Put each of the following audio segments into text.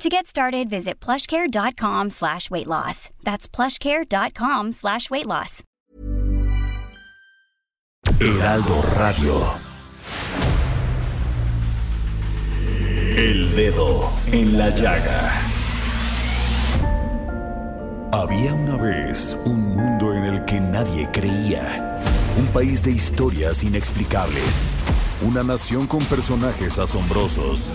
To get started, visit plushcare.com slash weight loss. That's plushcare.com slash weight loss. Heraldo Radio. El dedo en la llaga. Había una vez un mundo en el que nadie creía. Un país de historias inexplicables. Una nación con personajes asombrosos.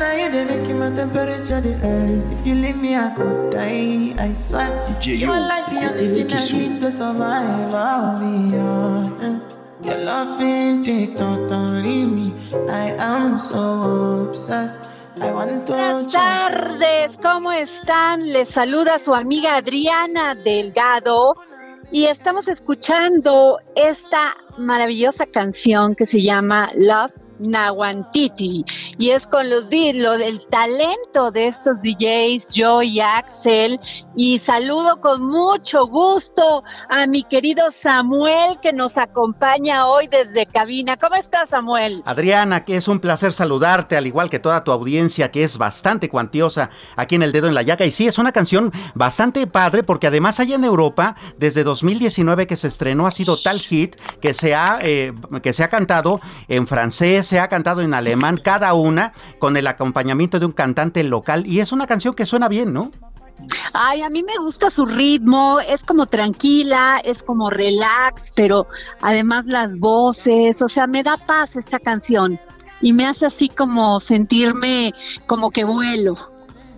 And I hear they making my temperature the rise. If you leave me, I could die. I swear. DJ you Yo, are like the oxygen I need to survive. I'll be honest. Your love ain't it totally me. I am so obsessed. I want to Buenas tardes, ¿cómo están? Les saluda su amiga Adriana Delgado y estamos escuchando esta maravillosa canción que se llama Love Nawantiti y es con los lo del talento de estos DJs, Joe y Axel y saludo con mucho gusto a mi querido Samuel que nos acompaña hoy desde cabina. ¿Cómo estás Samuel? Adriana, que es un placer saludarte, al igual que toda tu audiencia, que es bastante cuantiosa aquí en El Dedo en la Llaga. Y sí, es una canción bastante padre, porque además allá en Europa, desde 2019 que se estrenó, ha sido tal hit que se ha, eh, que se ha cantado en francés, se ha cantado en alemán, cada una con el acompañamiento de un cantante local. Y es una canción que suena bien, ¿no? Ay, a mí me gusta su ritmo, es como tranquila, es como relax, pero además las voces, o sea, me da paz esta canción y me hace así como sentirme como que vuelo.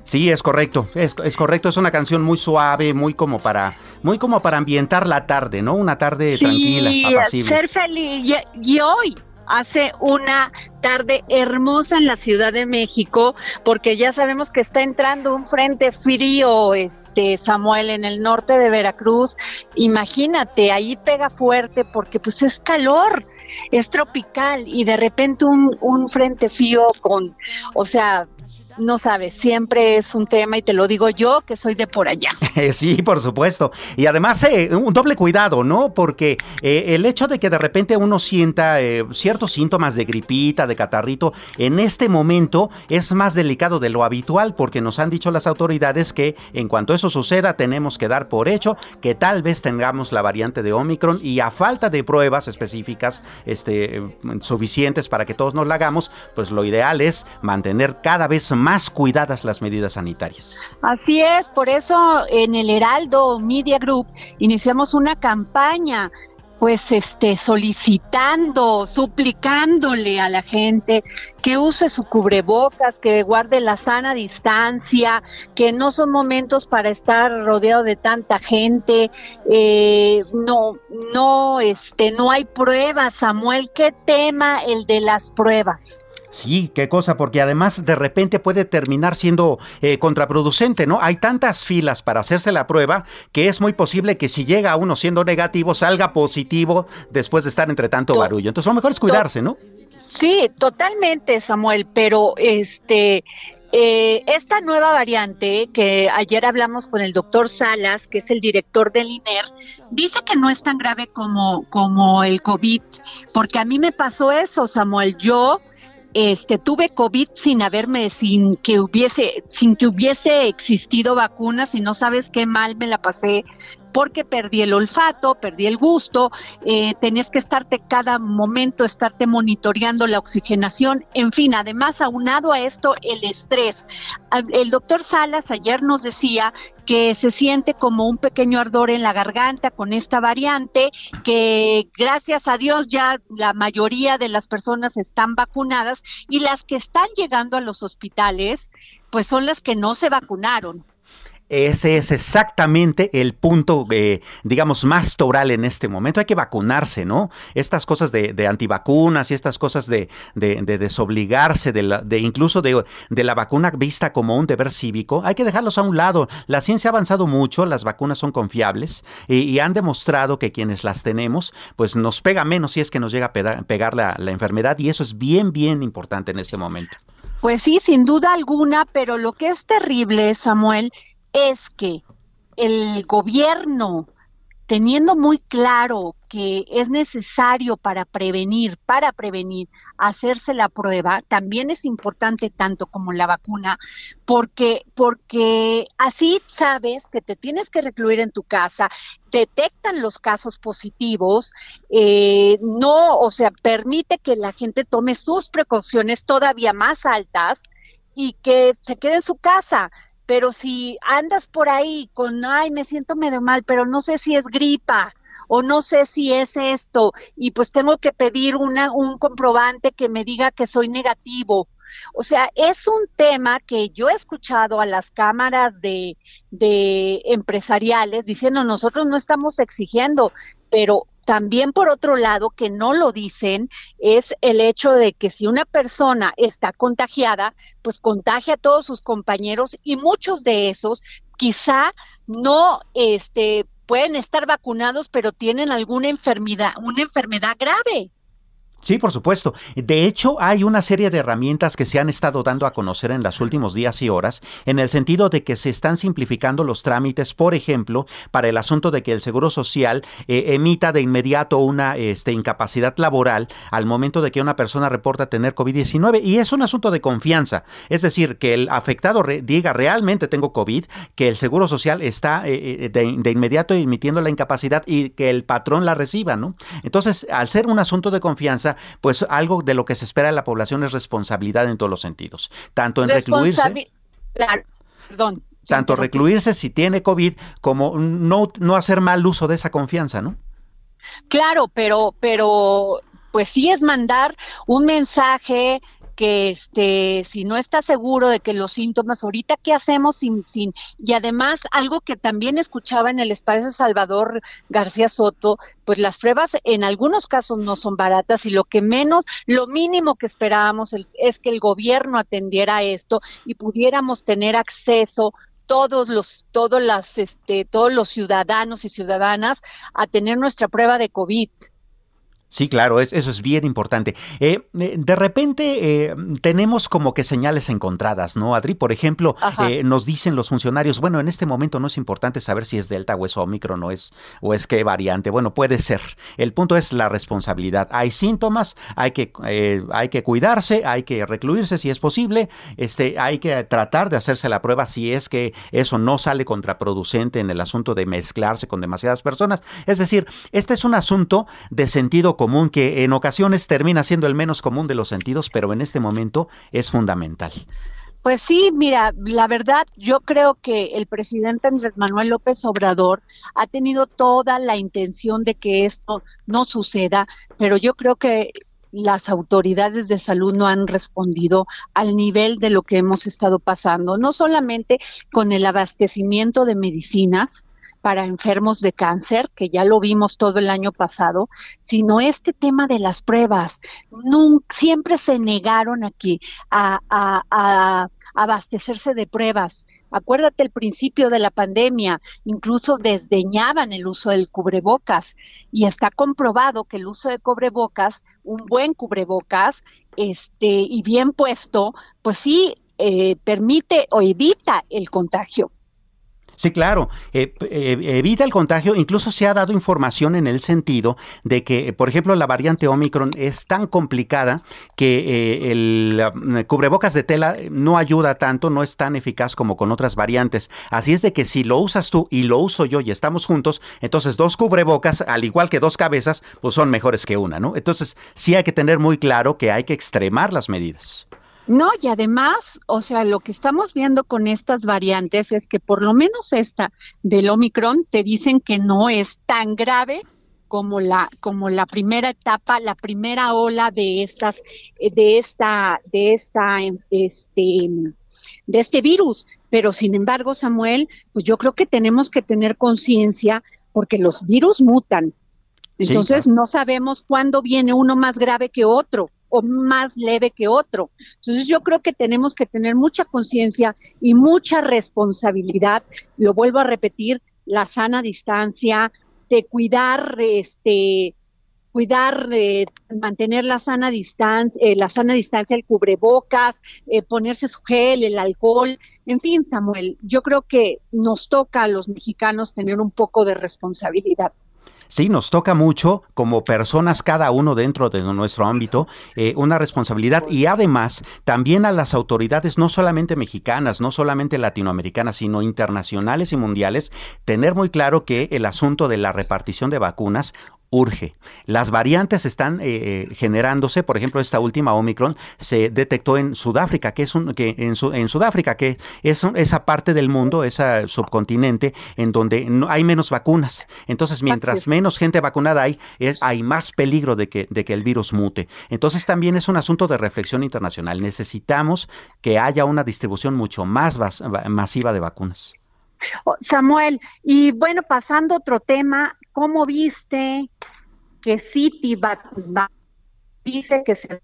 Sí, es correcto, es, es correcto, es una canción muy suave, muy como para, muy como para ambientar la tarde, ¿no? Una tarde tranquila, apacible. ser feliz. Y, y hoy hace una tarde hermosa en la Ciudad de México, porque ya sabemos que está entrando un frente frío, este Samuel, en el norte de Veracruz. Imagínate, ahí pega fuerte porque pues es calor, es tropical y de repente un, un frente frío con, o sea, no sabes, siempre es un tema y te lo digo yo que soy de por allá. Sí, por supuesto. Y además, eh, un doble cuidado, ¿no? Porque eh, el hecho de que de repente uno sienta eh, ciertos síntomas de gripita, de catarrito, en este momento es más delicado de lo habitual, porque nos han dicho las autoridades que en cuanto eso suceda, tenemos que dar por hecho que tal vez tengamos la variante de Omicron y a falta de pruebas específicas este, eh, suficientes para que todos nos la hagamos, pues lo ideal es mantener cada vez más cuidadas las medidas sanitarias. Así es, por eso en el Heraldo Media Group iniciamos una campaña pues este solicitando, suplicándole a la gente que use su cubrebocas, que guarde la sana distancia, que no son momentos para estar rodeado de tanta gente, eh, no, no, este, no hay pruebas, Samuel, ¿qué tema el de las pruebas? Sí, qué cosa, porque además de repente puede terminar siendo eh, contraproducente, ¿no? Hay tantas filas para hacerse la prueba que es muy posible que si llega uno siendo negativo salga positivo después de estar entre tanto To- barullo. Entonces lo mejor es cuidarse, ¿no? Sí, totalmente, Samuel, pero este eh, esta nueva variante que ayer hablamos con el doctor Salas, que es el director del INER, dice que no es tan grave como, como el COVID, porque a mí me pasó eso, Samuel. Yo este tuve COVID sin haberme, sin que hubiese, sin que hubiese existido vacunas y no sabes qué mal me la pasé porque perdí el olfato, perdí el gusto, eh, tenías que estarte cada momento, estarte monitoreando la oxigenación, en fin, además aunado a esto el estrés. A- El doctor Salas ayer nos decía que se siente como un pequeño ardor en la garganta con esta variante, que gracias a Dios ya la mayoría de las personas están vacunadas y las que están llegando a los hospitales, pues son las que no se vacunaron. Ese es exactamente el punto, eh, digamos, más toral en este momento. Hay que vacunarse, ¿no? Estas cosas de, antivacunas y estas cosas de, desobligarse, de, incluso de, la vacuna vista como un deber cívico, hay que dejarlos a un lado. La ciencia ha avanzado mucho, las vacunas son confiables y, han demostrado que quienes las tenemos, pues nos pega menos si es que nos llega a pegar la, la enfermedad y eso es bien, bien importante en este momento. Pues sí, sin duda alguna, pero lo que es terrible, Samuel, es que el gobierno, teniendo muy claro que es necesario para prevenir, para prevenir, hacerse la prueba, también es importante tanto como la vacuna, porque, porque así sabes que te tienes que recluir en tu casa, detectan los casos positivos, eh, no, o sea, permite que la gente tome sus precauciones todavía más altas y que se quede en su casa pero si andas por ahí con, ay, me siento medio mal, pero no sé si es gripa o no sé si es esto, y pues tengo que pedir una, un comprobante que me diga que soy negativo. O sea, es un tema que yo he escuchado a las cámaras de, de empresariales diciendo, nosotros no estamos exigiendo, pero también por otro lado, que no lo dicen, es el hecho de que si una persona está contagiada, pues contagia a todos sus compañeros y muchos de esos quizá no este, pueden estar vacunados, pero tienen alguna enfermedad, una enfermedad grave. Sí, por supuesto. De hecho, hay una serie de herramientas que se han estado dando a conocer en los últimos días y horas, en el sentido de que se están simplificando los trámites, por ejemplo, para el asunto de que el Seguro Social eh, emita de inmediato una este, incapacidad laboral al momento de que una persona reporta tener COVID-19. Y es un asunto de confianza. Es decir, que el afectado diga realmente tengo COVID, que el Seguro Social está eh, eh, de, de inmediato emitiendo la incapacidad y que el patrón la reciba, ¿no? Entonces, al ser un asunto de confianza, pues algo de lo que se espera de la población es responsabilidad en todos los sentidos, tanto en recluirse. perdón. Tanto recluirse si tiene COVID como no, no hacer mal uso de esa confianza, ¿no? Claro, pero, pero pues sí es mandar un mensaje que este si no está seguro de que los síntomas ahorita qué hacemos sin sin y además algo que también escuchaba en el espacio Salvador García Soto pues las pruebas en algunos casos no son baratas y lo que menos lo mínimo que esperábamos es que el gobierno atendiera esto y pudiéramos tener acceso todos los todos las este todos los ciudadanos y ciudadanas a tener nuestra prueba de COVID. Sí, claro, eso es bien importante. Eh, eh, de repente eh, tenemos como que señales encontradas, ¿no, Adri? Por ejemplo, nos dicen los funcionarios, bueno, en este momento no es importante saber si es Delta o es Omicron o es, o es qué variante. Bueno, puede ser. El punto es la responsabilidad. Hay síntomas, hay que, hay que cuidarse, hay que recluirse si es posible, este, hay que tratar de hacerse la prueba si es que eso no sale contraproducente en el asunto de mezclarse con demasiadas personas. Es decir, este es un asunto de sentido común que en ocasiones termina siendo el menos común de los sentidos, pero en este momento es fundamental. Pues sí, mira, la verdad, yo creo que el presidente Andrés Manuel López Obrador ha tenido toda la intención de que esto no suceda, pero yo creo que las autoridades de salud no han respondido al nivel de lo que hemos estado pasando, no solamente con el abastecimiento de medicinas, para enfermos de cáncer, que ya lo vimos todo el año pasado, sino este tema de las pruebas. siempre se negaron aquí a, a abastecerse de pruebas. Acuérdate el principio de la pandemia, incluso desdeñaban el uso del cubrebocas y está comprobado que el uso de cubrebocas, un buen cubrebocas, este y bien puesto, pues sí eh, permite o evita el contagio. Sí, claro, eh, eh, evita el contagio. Incluso se ha dado información en el sentido de que, por ejemplo, la variante Omicron es tan complicada que eh, el cubrebocas de tela no ayuda tanto, no es tan eficaz como con otras variantes. Así es de que si lo usas tú y lo uso yo y estamos juntos, entonces dos cubrebocas, al igual que dos cabezas, pues son mejores que una, ¿no? Entonces sí hay que tener muy claro que hay que extremar las medidas. No, y además, o sea, lo que estamos viendo con estas variantes es que por lo menos esta del Omicron te dicen que no es tan grave como la como la primera etapa, la primera ola de estas eh, de esta de esta este de este virus, pero sin embargo, Samuel, pues yo creo que tenemos que tener conciencia porque los virus mutan. Entonces no sabemos cuándo viene uno más grave que otro o más leve que otro. Entonces yo creo que tenemos que tener mucha conciencia y mucha responsabilidad, lo vuelvo a repetir, la sana distancia, de cuidar este cuidar, eh, mantener la sana distancia, eh, la sana distancia, el cubrebocas, eh, ponerse su gel, el alcohol, en fin, Samuel, yo creo que nos toca a los mexicanos tener un poco de responsabilidad. Sí, nos toca mucho como personas, cada uno dentro de nuestro ámbito, eh, una responsabilidad y además también a las autoridades, no solamente mexicanas, no solamente latinoamericanas, sino internacionales y mundiales, tener muy claro que el asunto de la repartición de vacunas urge. Las variantes están eh, eh, generándose, por ejemplo, esta última Omicron se detectó en Sudáfrica, que es un, que en, en Sudáfrica, que es esa parte del mundo, ese subcontinente en donde no, hay menos vacunas. Entonces, mientras menos gente vacunada hay, es, hay más peligro de que, de que el virus mute. Entonces, también es un asunto de reflexión internacional. Necesitamos que haya una distribución mucho más masiva de vacunas. Oh, Samuel, y bueno, pasando a otro tema, ¿cómo viste que City dice que se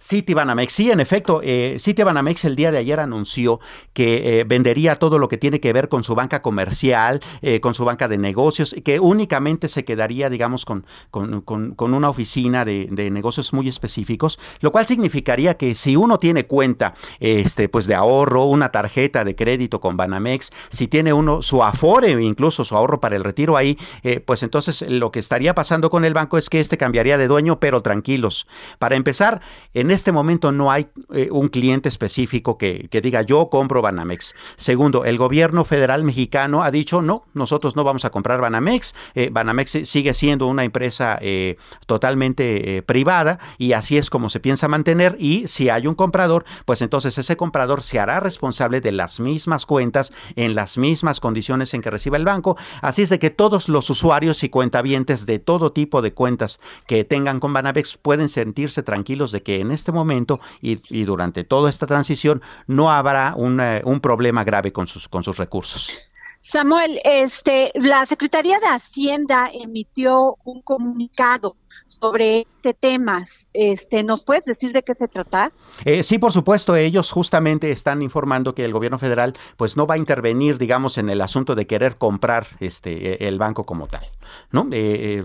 Citibanamex. Sí, en efecto, eh, Citibanamex el día de ayer anunció que eh, vendería todo lo que tiene que ver con su banca comercial, eh, con su banca de negocios, que únicamente se quedaría, digamos, con, con, una oficina de, de, negocios muy específicos, lo cual significaría que si uno tiene cuenta este, pues de ahorro, una tarjeta de crédito con Banamex, si tiene uno su afore, incluso su ahorro para el retiro ahí, eh, pues entonces lo que estaría pasando con el banco es que este cambiaría de dueño, pero tranquilos. Para empezar, en en este momento no hay eh, un cliente específico que, diga yo compro Banamex. Segundo, el gobierno federal mexicano ha dicho no, nosotros no vamos a comprar Banamex. Eh, Banamex sigue siendo una empresa eh, totalmente privada y así es como se piensa mantener. Y si hay un comprador, pues entonces ese comprador se hará responsable de las mismas cuentas en las mismas condiciones en que reciba el banco. Así es de que todos los usuarios y cuentavientes de todo tipo de cuentas que tengan con Banamex pueden sentirse tranquilos de que en este momento y, durante toda esta transición no habrá un problema grave con sus, con sus recursos. Samuel, este, la Secretaría de Hacienda emitió un comunicado sobre este tema. Este, ¿Nos puedes decir de qué se trata? Eh, sí, por supuesto. Ellos justamente están informando que el gobierno federal pues no va a intervenir, digamos, en el asunto de querer comprar este el banco como tal. ¿no? Eh, eh,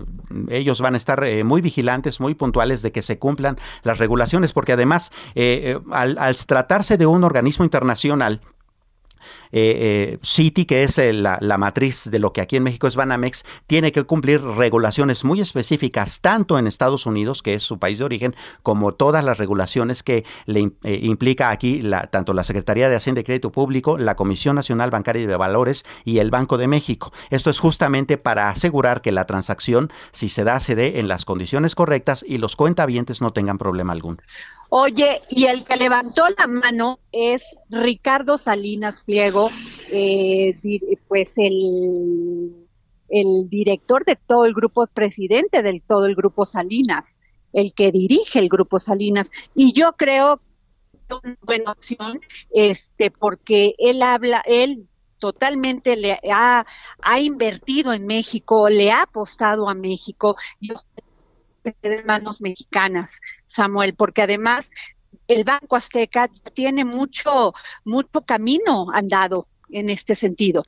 ellos van a estar muy vigilantes, muy puntuales de que se cumplan las regulaciones, porque además, al tratarse de un organismo internacional, eh, eh, City, que es la, matriz de lo que aquí en México es Banamex, tiene que cumplir regulaciones muy específicas, tanto en Estados Unidos, que es su país de origen, como todas las regulaciones que le eh, implica aquí tanto la Secretaría de Hacienda y Crédito Público, la Comisión Nacional Bancaria y de Valores y el Banco de México. Esto es justamente para asegurar que la transacción, si se da, se dé en las condiciones correctas y los cuentavientes no tengan problema alguno. Oye, y el que levantó la mano es Ricardo Salinas Pliego, eh, pues el, director de todo el grupo, presidente del todo el grupo Salinas, el que dirige el grupo Salinas. Y yo creo que es una buena opción, este, porque él habla, él totalmente le ha, invertido en México, le ha apostado a México. Yo de manos mexicanas, Samuel, porque además el Banco Azteca tiene mucho, mucho camino andado en este sentido.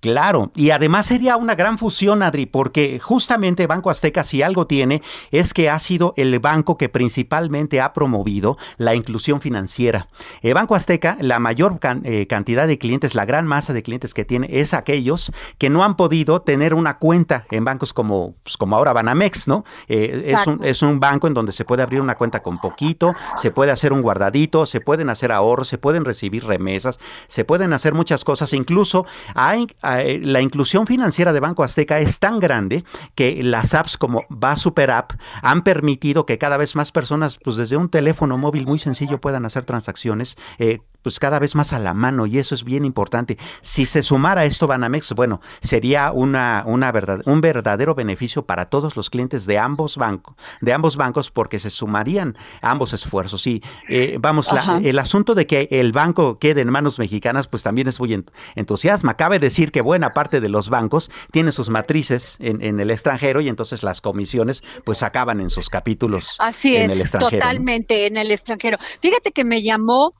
Claro, y además sería una gran fusión, Adri, porque justamente Banco Azteca, si algo tiene, es que ha sido el banco que principalmente ha promovido la inclusión financiera. El Banco Azteca, la mayor eh, cantidad de clientes, la gran masa de clientes que tiene, es aquellos que no han podido tener una cuenta en bancos como, pues, como ahora Banamex, ¿no? Eh, es, un, es un banco en donde se puede abrir una cuenta con poquito, se puede hacer un guardadito, se pueden hacer ahorros, se pueden recibir remesas, se pueden hacer muchas cosas Incluso hay, la inclusión financiera de Banco Azteca es tan grande que las apps como Va Super App han permitido que cada vez más personas, pues desde un teléfono móvil muy sencillo, puedan hacer transacciones eh, pues cada vez más a la mano y eso es bien importante. Si se sumara esto Banamex, bueno, sería una, una verdad, un verdadero beneficio para todos los clientes de ambos bancos, de ambos bancos porque se sumarían ambos esfuerzos. Y eh, vamos, el asunto de que el banco quede en manos mexicanas, pues también es muy entusiasma. Cabe decir que buena parte de los bancos tienen sus matrices en, en el extranjero y entonces las comisiones pues acaban en sus capítulos Así en el extranjero. Totalmente en el extranjero. Fíjate que me llamó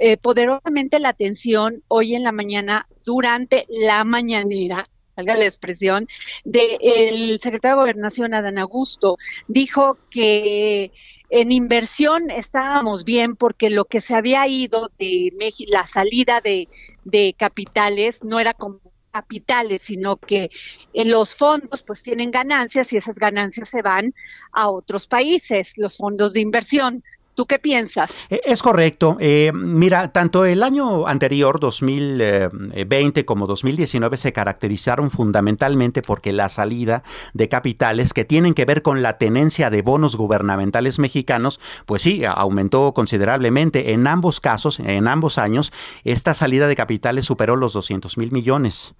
eh, poderosamente la atención hoy en la mañana durante la mañanera salga la expresión, del secretario de Gobernación, Adán Augusto, dijo que en inversión estábamos bien porque lo que se había ido de la salida de, de capitales no era como capitales, sino que en los fondos pues tienen ganancias y esas ganancias se van a otros países, los fondos de inversión. ¿Tú qué piensas? Eh, es correcto. Eh, mira, tanto el año anterior, 2020, como 2019 se caracterizaron fundamentalmente porque la salida de capitales que tienen que ver con la tenencia de bonos gubernamentales mexicanos, pues sí, aumentó considerablemente. En ambos casos, en ambos años, esta salida de capitales superó los 200 mil millones.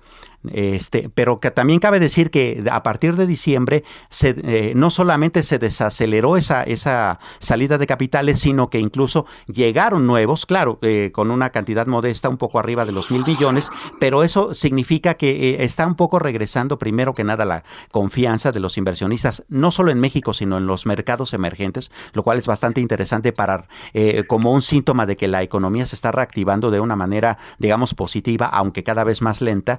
Este, pero también cabe decir que a partir de diciembre se, eh, no solamente se desaceleró esa, esa salida de capitales, sino que incluso llegaron nuevos, claro, eh, con una cantidad modesta, un poco arriba de los mil millones, pero eso significa que eh, está un poco regresando primero que nada la confianza de los inversionistas, no solo en México, sino en los mercados emergentes, lo cual es bastante interesante para como un síntoma de que la economía se está reactivando de una manera, digamos, positiva, aunque cada vez más lenta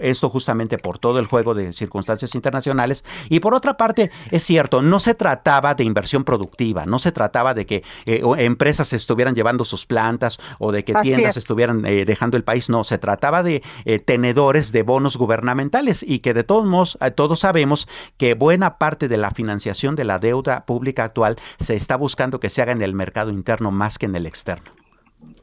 esto justamente por todo el juego de circunstancias internacionales. Y por otra parte, es cierto, no se trataba de inversión productiva, no se trataba de que eh, empresas estuvieran llevando sus plantas o de que tiendas estuvieran eh, dejando el país, no, se trataba de eh, tenedores de bonos gubernamentales y que de todos modos, todos sabemos que buena parte de la financiación de la deuda pública actual se está buscando que se haga en el mercado interno más que en el externo.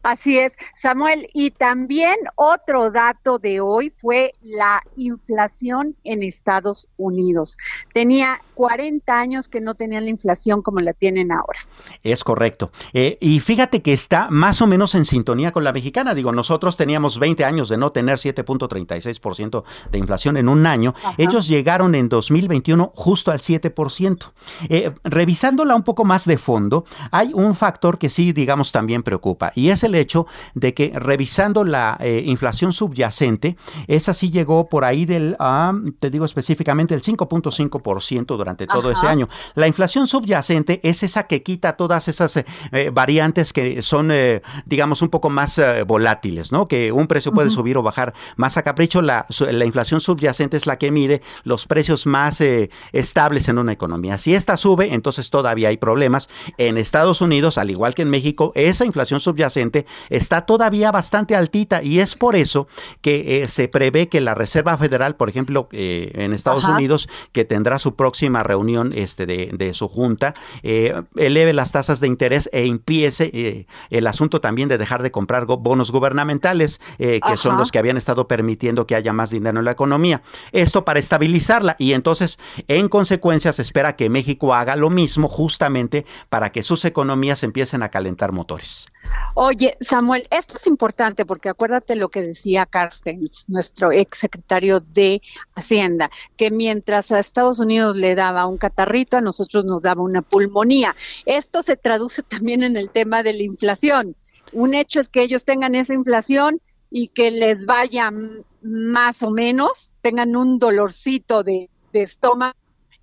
Así es, Samuel. Y también otro dato de hoy fue la inflación en Estados Unidos. Tenía 40 años que no tenían la inflación como la tienen ahora. Es correcto. Eh, y fíjate que está más o menos en sintonía con la mexicana. Digo, nosotros teníamos 20 años de no tener 7.36% de inflación en un año. Ellos llegaron en 2021 justo al 7%. Eh, revisándola un poco más de fondo, hay un factor que sí, digamos, también preocupa. Y es el hecho de que revisando la eh, inflación subyacente, esa sí llegó por ahí del, ah, te digo específicamente, el 5.5% durante todo ese año. La inflación subyacente es esa que quita todas esas eh, eh, variantes que son, digamos, un poco más volátiles, ¿no? Que un precio puede subir o bajar más a capricho. La, la, inflación subyacente es la que mide los precios más estables en una economía. Si esta sube, entonces todavía hay problemas. En Estados Unidos, al igual que en México, esa inflación subyacente está todavía bastante altita y es por eso que eh, se prevé que la Reserva Federal, por ejemplo, eh, en Estados Unidos, que tendrá su próxima reunión este, de, su junta, eh, eleve las tasas de interés e empiece el asunto también de dejar de comprar bonos gubernamentales, que son los que habían estado permitiendo que haya más dinero en la economía. Esto para estabilizarla y entonces, en consecuencia, se espera que México haga lo mismo justamente para que sus economías empiecen a calentar motores. Oye, Samuel, esto es importante porque acuérdate lo que decía Carstens, nuestro ex secretario de Hacienda, que mientras a Estados Unidos le daba un catarrito, a nosotros nos daba una pulmonía. Esto se traduce también en el tema de la inflación. Un hecho es que ellos tengan esa inflación y que les vaya más o menos, tengan un dolorcito de, de estómago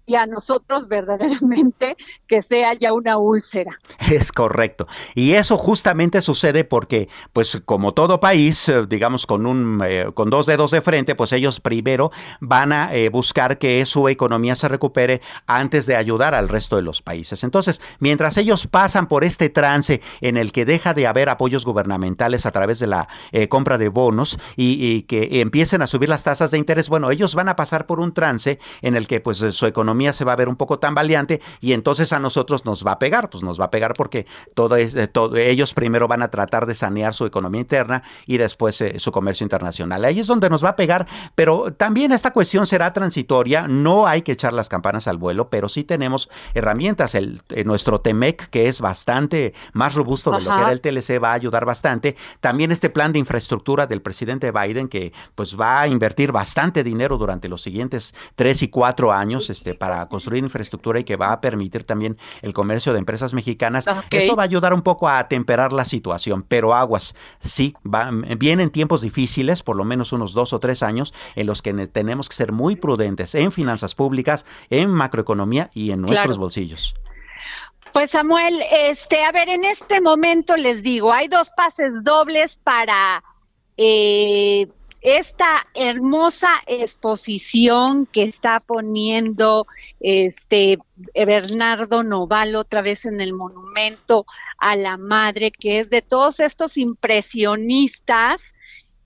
y a nosotros verdaderamente que sea ya una úlcera. Es correcto. Y eso justamente sucede porque, pues como todo país, eh, digamos con un eh, con dos dedos de frente, pues ellos primero van a eh, buscar que su economía se recupere antes de ayudar al resto de los países. Entonces, mientras ellos pasan por este trance en el que deja de haber apoyos gubernamentales a través de la compra de bonos y, y, que empiecen a subir las tasas de interés, bueno, ellos van a pasar por un trance en el que pues su economía economía se va a ver un poco tambaleante y entonces a nosotros nos va a pegar, pues nos va a pegar porque todo, es, eh, todo ellos primero van a tratar de sanear su economía interna y después eh, su comercio internacional. Ahí es donde nos va a pegar, pero también esta cuestión será transitoria, no hay que echar las campanas al vuelo, pero sí tenemos herramientas. El, eh, nuestro TEMEC, que es bastante más robusto de lo que era el TLC, va a ayudar bastante. También este plan de infraestructura del presidente Biden, que pues va a invertir bastante dinero durante los siguientes tres y cuatro años este, para construir infraestructura y que va a permitir también el comercio de empresas mexicanas. Eso va a ayudar un poco a temperar la situación, pero aguas, sí, vienen tiempos difíciles, por lo menos unos dos o tres años, en los que tenemos que ser muy prudentes en finanzas públicas, en macroeconomía y en nuestros bolsillos. Pues Samuel, este, a ver, en este momento les digo, hay dos pases dobles para eh, esta hermosa exposición que está poniendo este Bernardo Noval otra vez en el monumento a la madre, que es de todos estos impresionistas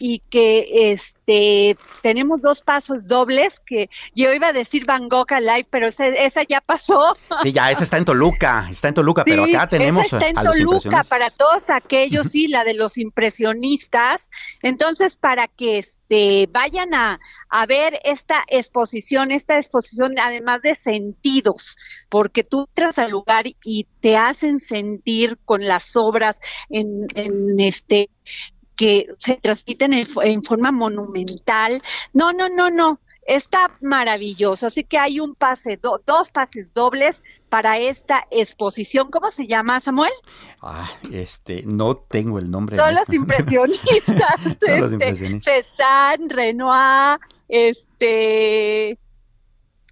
y que este tenemos dos pasos dobles que yo iba a decir Van Gogh Alive, pero esa, esa ya pasó. Sí, ya esa está en Toluca, está en Toluca, pero acá tenemos esa está en Toluca para todos aquellos, sí, la de los impresionistas. Entonces, para que este, vayan a, a ver esta exposición, esta exposición además de sentidos, porque tú entras al lugar y te hacen sentir con las obras en, en este que se transmiten en, forma monumental. No, no, no, no. Está maravilloso, así que hay un pase, dos pases dobles para esta exposición. ¿Cómo se llama, Samuel? Ah, este, no tengo el nombre. Son los impresionistas. Son los este, impresionistas. Cézanne, Renoir, este,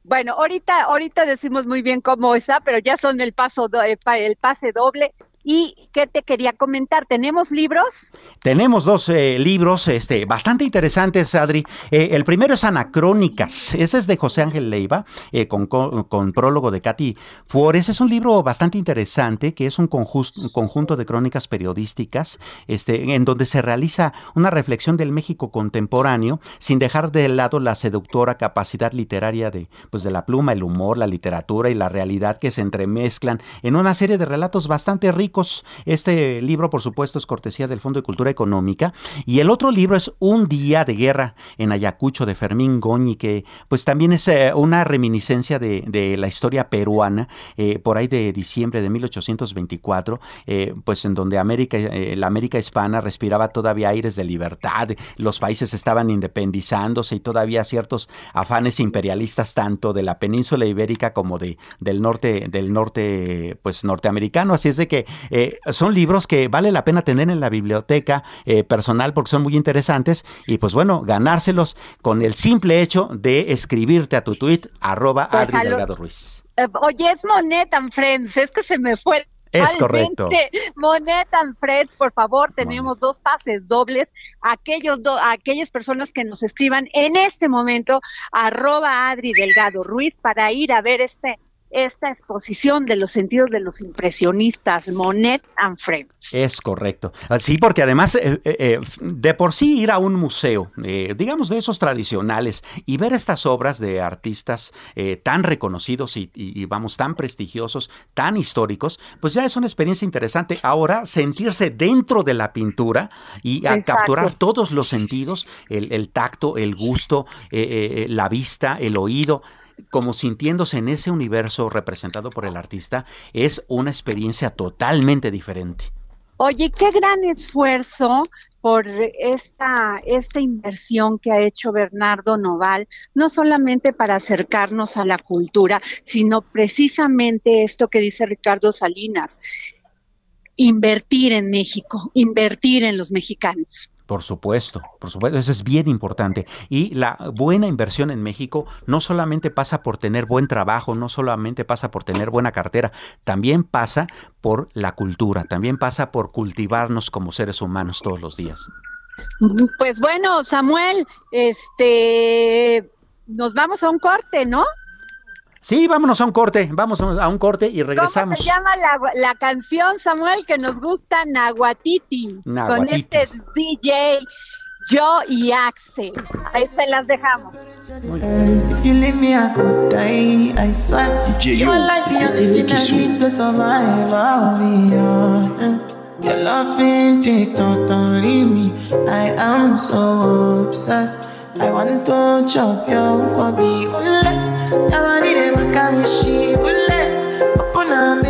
bueno, ahorita, ahorita decimos muy bien cómo está, pero ya son el paso, el pase doble ¿Y qué te quería comentar? ¿Tenemos libros? Tenemos dos eh, libros este, bastante interesantes, Adri. Eh, el primero es Anacrónicas. Ese es de José Ángel Leiva, eh, con, con, prólogo de Katy Flores. Es un libro bastante interesante, que es un, conjunto de crónicas periodísticas, este, en donde se realiza una reflexión del México contemporáneo, sin dejar de lado la seductora capacidad literaria de, pues, de la pluma, el humor, la literatura y la realidad que se entremezclan en una serie de relatos bastante ricos este libro, por supuesto, es cortesía del Fondo de Cultura Económica. Y el otro libro es Un día de guerra en Ayacucho de Fermín Goñi, que pues también es eh, una reminiscencia de, la historia peruana, eh, por ahí de diciembre de 1824, eh, pues en donde América, la América hispana respiraba todavía aires de libertad, los países estaban independizándose y todavía ciertos afanes imperialistas tanto de la península ibérica como de, del norte, del norte, pues norteamericano. Así es de que eh, son libros que vale la pena tener en la biblioteca eh, personal porque son muy interesantes y pues bueno, ganárselos con el simple hecho de escribirte a tu tweet arroba pues Adri Delgado Ruiz. Eh, oye, es Monet and Friends, es que se me fue es correcto. Monet and Friends, por favor, tenemos dos pases dobles. Aquellos aquellas personas que nos escriban en este momento, arroba Adri Delgado Ruiz, para ir a ver este esta exposición de los sentidos de los impresionistas, Monet and Friends. Es correcto. Ah, sí, porque además, eh, eh, eh, de por sí ir a un museo, digamos de esos tradicionales, y ver estas obras de artistas tan reconocidos y, vamos, tan prestigiosos, tan históricos, pues ya es una experiencia interesante. Ahora, sentirse dentro de la pintura y a capturar todos los sentidos, el, el tacto, el gusto, la vista, el oído, como sintiéndose en ese universo representado por el artista, es una experiencia totalmente diferente. Oye, qué gran esfuerzo por esta, esta inversión que ha hecho Bernardo Noval, no solamente para acercarnos a la cultura, sino precisamente esto que dice Ricardo Salinas, invertir en México, invertir en los mexicanos. Por supuesto, por supuesto, eso es bien importante. Y la buena inversión en México no solamente pasa por tener buen trabajo, no solamente pasa por tener buena cartera, también pasa por la cultura, también pasa por cultivarnos como seres humanos todos los días. Pues bueno, Samuel, este, nos vamos a un corte, ¿no? Sí, vámonos a un corte, vamos a un corte y regresamos. ¿Cómo se llama la, canción, Samuel, que nos gusta Nahuatiti? Con este DJ yo y Axel. Ahí se las dejamos. Your love ain't it totally me. I am so obsessed. I want to chop your kwabi Yabani de makamishi ule Opuna mi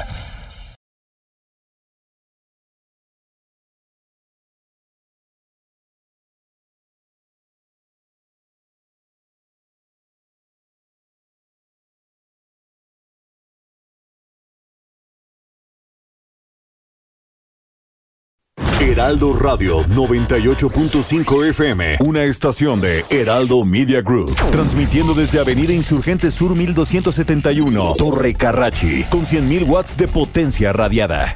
Heraldo Radio 98.5 FM, una estación de Heraldo Media Group, transmitiendo desde Avenida Insurgente Sur 1271, Torre Carrachi, con 100.000 watts de potencia radiada.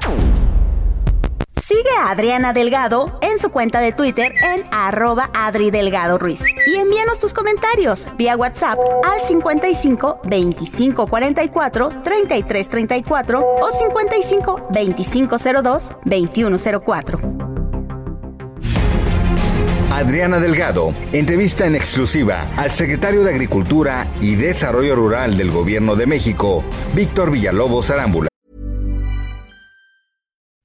Sigue a Adriana Delgado en su cuenta de Twitter en arroba Adri Delgado Ruiz. Y envíanos tus comentarios vía WhatsApp al 55 25 44 33 34 o 55 25 02 21 04. Adriana Delgado entrevista en exclusiva al secretario de Agricultura y Desarrollo Rural del Gobierno de México, Víctor Villalobos Arámbula.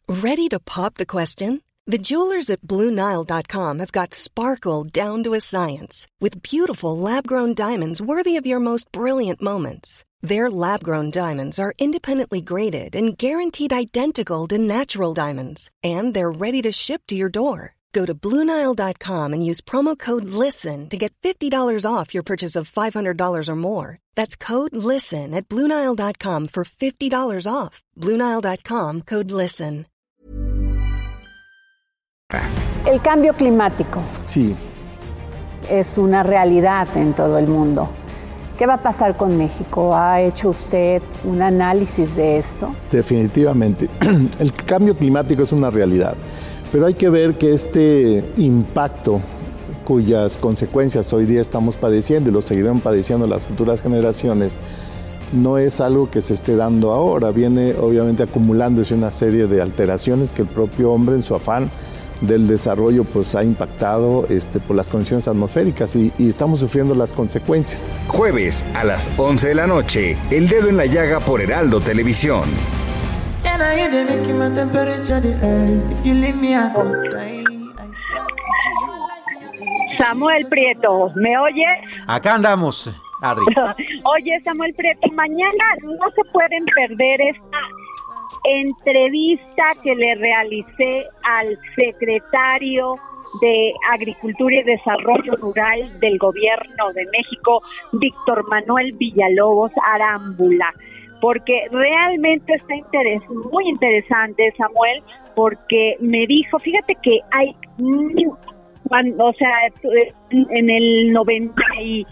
Ready to pop the question? The jewelers at BlueNile.com have got sparkle down to a science with beautiful lab grown diamonds worthy of your most brilliant moments. Their lab grown diamonds are independently graded and guaranteed identical to natural diamonds, and they're ready to ship to your door. Go to BlueNile.com and use promo code LISTEN to get $50 off your purchase of $500 or more. That's code LISTEN at BlueNile.com for $50 off. BlueNile.com code LISTEN. El cambio climático Sí, es una realidad en todo el mundo. ¿Qué va a pasar con México? ¿Ha hecho usted un análisis de esto? definitivamente. El cambio climático es una realidad, pero hay que ver que este impacto cuyas consecuencias hoy día estamos padeciendo y lo seguirán padeciendo las futuras generaciones, no es algo que se esté dando ahora, viene obviamente acumulándose una serie de alteraciones que el propio hombre en su afán del desarrollo pues ha impactado este, por las condiciones atmosféricas y, y estamos sufriendo las consecuencias. Jueves a las 11 de la noche, El Dedo en la Llaga por Heraldo Televisión. And I hear they making my temperature the rise. If you leave me, I could die. I swear. Samuel Prieto, ¿me oye? Acá andamos, Adri. Oye, Samuel Prieto, mañana no se pueden perder esta entrevista que le realicé al secretario de Agricultura y Desarrollo Rural del Gobierno de México, Víctor Manuel Villalobos Arámbula, porque realmente está interes- muy interesante, Samuel, porque me dijo, fíjate que hay, cuando, o sea, en el 90 y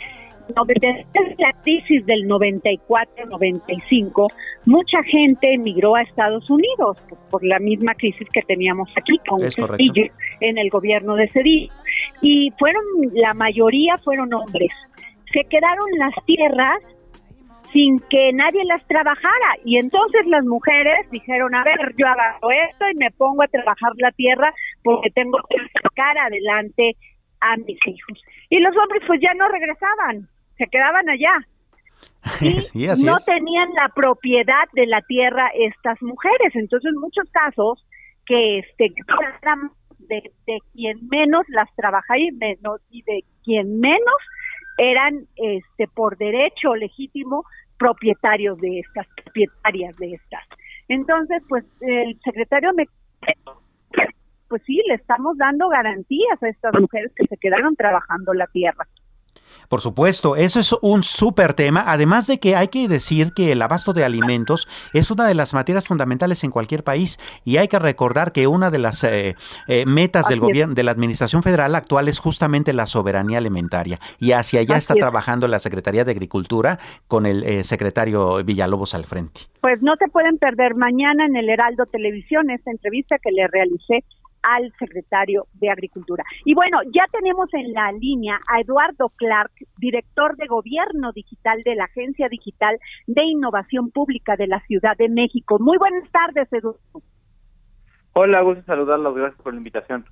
90 desde la crisis del 94-95, mucha gente emigró a Estados Unidos por la misma crisis que teníamos aquí con. Cedillo en el gobierno de Cedillo. Y fueron, la mayoría fueron hombres. Se quedaron las tierras sin que nadie las trabajara. Y entonces las mujeres dijeron, a ver, yo agarro esto y me pongo a trabajar la tierra porque tengo que sacar adelante a mis hijos. Y los hombres pues ya no regresaban, se quedaban allá. Y no tenían la propiedad de la tierra estas mujeres. Entonces, en muchos casos, que este de, de quien menos las trabaja y menos y de quien menos eran este por derecho legítimo propietarios de estas, propietarias de estas. Entonces, pues el secretario me pues sí, le estamos dando garantías a estas mujeres que se quedaron trabajando la tierra. Por supuesto, eso es un súper tema, además de que hay que decir que el abasto de alimentos es una de las materias fundamentales en cualquier país y hay que recordar que una de las eh, eh, metas del gobierno, de la administración federal actual es justamente la soberanía alimentaria. Y hacia allá está trabajando la Secretaría de Agricultura con el eh, secretario Villalobos al frente. Pues no se pueden perder mañana en el Heraldo Televisión esta entrevista que le realicé al secretario de Agricultura. Y bueno, ya tenemos en la línea a Eduardo Clark, director de Gobierno Digital de la Agencia Digital de Innovación Pública de la Ciudad de México. Muy buenas tardes, Eduardo. Hola, gusto saludarlos, gracias por la invitación.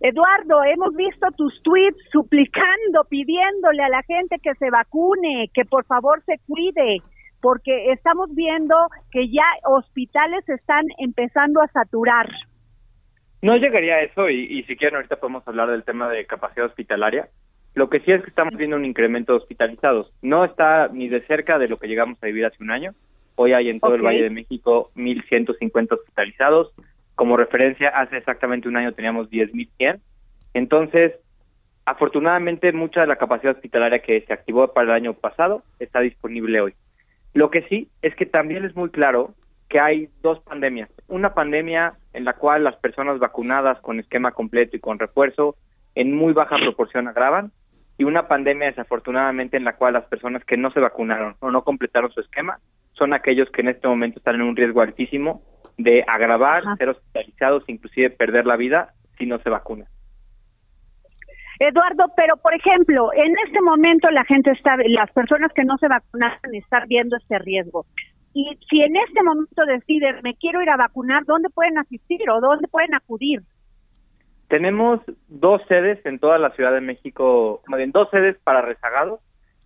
Eduardo, hemos visto tus tweets suplicando, pidiéndole a la gente que se vacune, que por favor se cuide, porque estamos viendo que ya hospitales están empezando a saturar. No llegaría a eso y, si quieren ahorita podemos hablar del tema de capacidad hospitalaria. Lo que sí es que estamos viendo un incremento de hospitalizados. No está ni de cerca de lo que llegamos a vivir hace un año. Hoy hay en todo el Valle de México 1.150 hospitalizados. Como referencia, hace exactamente un año teníamos 10.100. Entonces, afortunadamente, mucha de la capacidad hospitalaria que se activó para el año pasado está disponible hoy. Lo que sí es que también es muy claro que hay dos pandemias. Una pandemia en la cual las personas vacunadas con esquema completo y con refuerzo en muy baja proporción agravan y una pandemia desafortunadamente en la cual las personas que no se vacunaron o no completaron su esquema son aquellos que en este momento están en un riesgo altísimo de agravar, ser hospitalizados, inclusive perder la vida si no se vacunan. Eduardo, pero por ejemplo, en este momento la gente está, las personas que no se vacunaron están viendo este riesgo. Y si en este momento deciden, me quiero ir a vacunar, ¿dónde pueden asistir o dónde pueden acudir? Tenemos dos sedes en toda la Ciudad de México, más bien dos sedes para rezagados.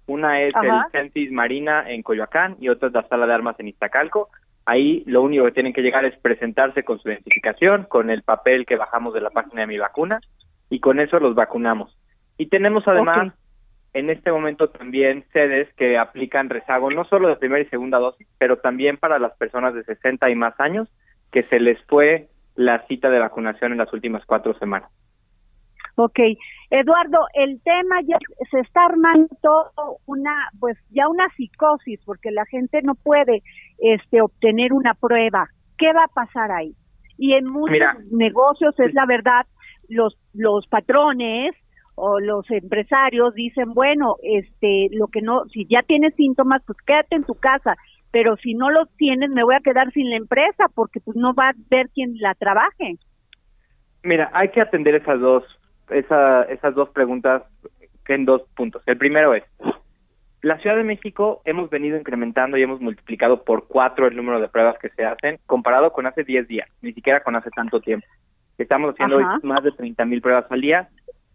Una es el Centis Marina en Coyoacán y otra es la Sala de Armas en Iztacalco. Ahí lo único que tienen que llegar es presentarse con su identificación, con el papel que bajamos de la página de mi vacuna y con eso los vacunamos. Y tenemos además en este momento también sedes que aplican rezago no solo de primera y segunda dosis, pero también para las personas de 60 y más años que se les fue la cita de vacunación en las últimas cuatro semanas. Ok, Eduardo, el tema ya se está armando una, pues ya una psicosis, porque la gente no puede, este, obtener una prueba. ¿Qué va a pasar ahí? Y en muchos negocios es la verdad, los los patrones o los empresarios dicen, bueno, este, lo que no, si ya tienes síntomas, pues quédate en tu casa, pero si no los tienes, me voy a quedar sin la empresa porque pues no va a ver quién la trabaje. Mira, hay que atender esas dos, esa, esas dos preguntas en dos puntos. El primero es, la Ciudad de México hemos venido incrementando y hemos multiplicado por cuatro el número de pruebas que se hacen comparado con hace 10 días, ni siquiera con hace tanto tiempo. Estamos haciendo más de 30 mil pruebas al día